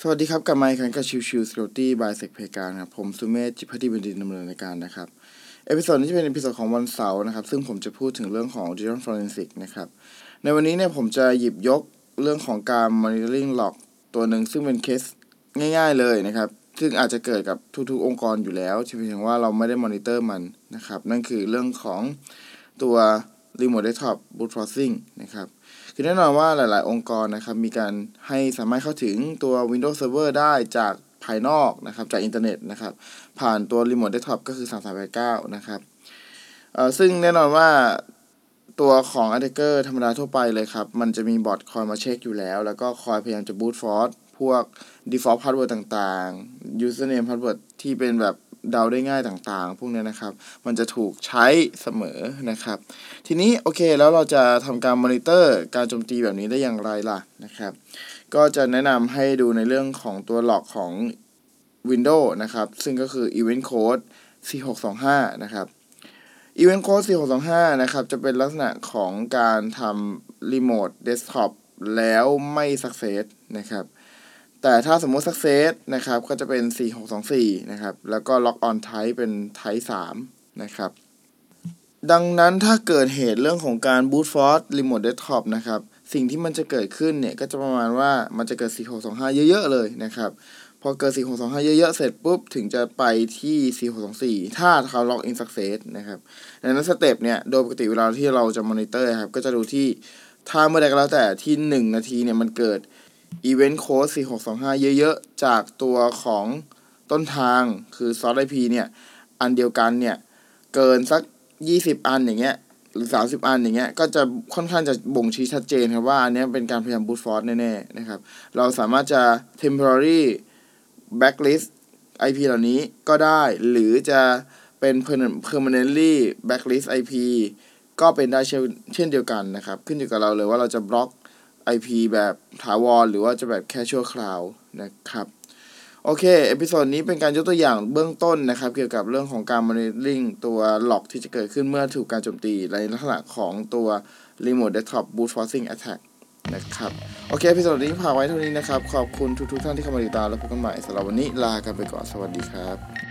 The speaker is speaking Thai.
สวัสดีครับกลับมาพบกันกับ Chill Chill Security by SecPlayground ครับผมสุเมธจิพัฒน์บันดินดำเนินรายการนะครับ episode นี้จะเป็น episode ของวันเสาร์นะครับ ซึ่งผมจะพูดถึงเรื่องของ Digital Forensic นะครับ ในวันนี้เนี่ยผมจะหยิบยกเรื่องของการ Monitoring Log ตัวหนึ่งซึ่งเป็นเคสง่าย ๆเลยนะครับ ซึ่งอาจจะเกิดกับทุกๆองค์กรอยู่แล้วเพียงว่าเราไม่ได้มอนิเตอร์มันนะครับ นั่นคือเรื่องของตัว Remote Desktop Brute Forcing นะครับคือแน่นอนว่าหลาย ๆ องค์กรนะครับมีการให้สามารถเข้าถึงตัว Windows Server ได้จากภายนอกนะครับจากอินเทอร์เน็ตนะครับผ่านตัว Remote Desktop ก็คือ 3389 นะครับเอ่อซึ่งแน่นอนว่าตัวของ Attacker ธรรมดาทั่วไปเลยครับ มันจะมีบอทคอยมาเช็คอยู่แล้ว แล้วก็คอยพยายามจะ boot force พวก default password ต่าง ๆ username password ที่เป็นแบบ เดาได้ง่ายต่างๆ พวกนี้นะครับ มันจะถูกใช้เสมอนะครับ ทีนี้โอเคแล้วเราจะทำการมอนิเตอร์การโจมตีแบบนี้ได้อย่างไรล่ะนะครับ ก็จะแนะนำให้ดูในเรื่องของตัวหลอกของ Windows นะครับ ซึ่งก็คือ Event Code 4625 นะครับ Event Code 4625 นะครับ จะเป็นลักษณะของการทำ Remote Desktop แล้วไม่ Success นะครับ แต่ถ้าสมมติ Success นะครับก็จะเป็น 4624 นะครับ แล้วก็ Lock on Type เป็น Type 3 นะครับ ดังนั้นถ้าเกิดเหตุเรื่องของการ boot force remote desktop นะครับ สิ่งที่มันจะเกิดขึ้นเนี่ย ก็จะประมาณว่ามันจะเกิด 4625 เยอะ ๆ เลยนะครับ พอเกิด 4625 เยอะ ๆ เสร็จปุ๊บ ถึงจะไปที่ 4624 ถ้าเขา log in success นะครับดังนั้นสเต็ปเนี่ย โดยปกติเวลาที่เราจะ monitor ครับ ก็จะดูที่ถ้าเมื่อใดก็แล้วแต่ที่ 1 นาทีเนี่ยมันเกิด event code 4625 เยอะๆ จากตัวของต้นทางคือ source IP เนี่ย อันเดียวกันเนี่ย เกินสัก 20 อันอย่างเงี้ยหรือ 30 อันอย่างเงี้ยก็จะค่อนข้างจะบ่งชี้ชัดเจนครับว่าอันนี้เป็นการพยายาม brute force แน่ๆนะครับ เราสามารถจะ temporary backlist IP เหล่านี้ก็ได้หรือจะเป็น permanently backlist IP ก็เป็นได้เช่นเดียวกันนะครับ ขึ้นอยู่กับเราเลยว่าเราจะบล็อก IP แบบถาวรหรือว่าจะแบบ casual cloud นะครับโอเค episode นี้เป็นการยกตัวอย่างเบื้องต้นนะครับ เกี่ยวกับเรื่องของการ monitoring ตัว log ที่จะเกิดขึ้นเมื่อถูกการโจมตีในลักษณะของตัว remote desktop brute forcing attack นะครับ โอเค episode นี้ฝากไว้เท่านี้นะครับ ขอบคุณทุกๆท่านที่เข้ามาติดตาม แล้วพบกันใหม่สำหรับวันนี้ลากันไปก่อน สวัสดีครับ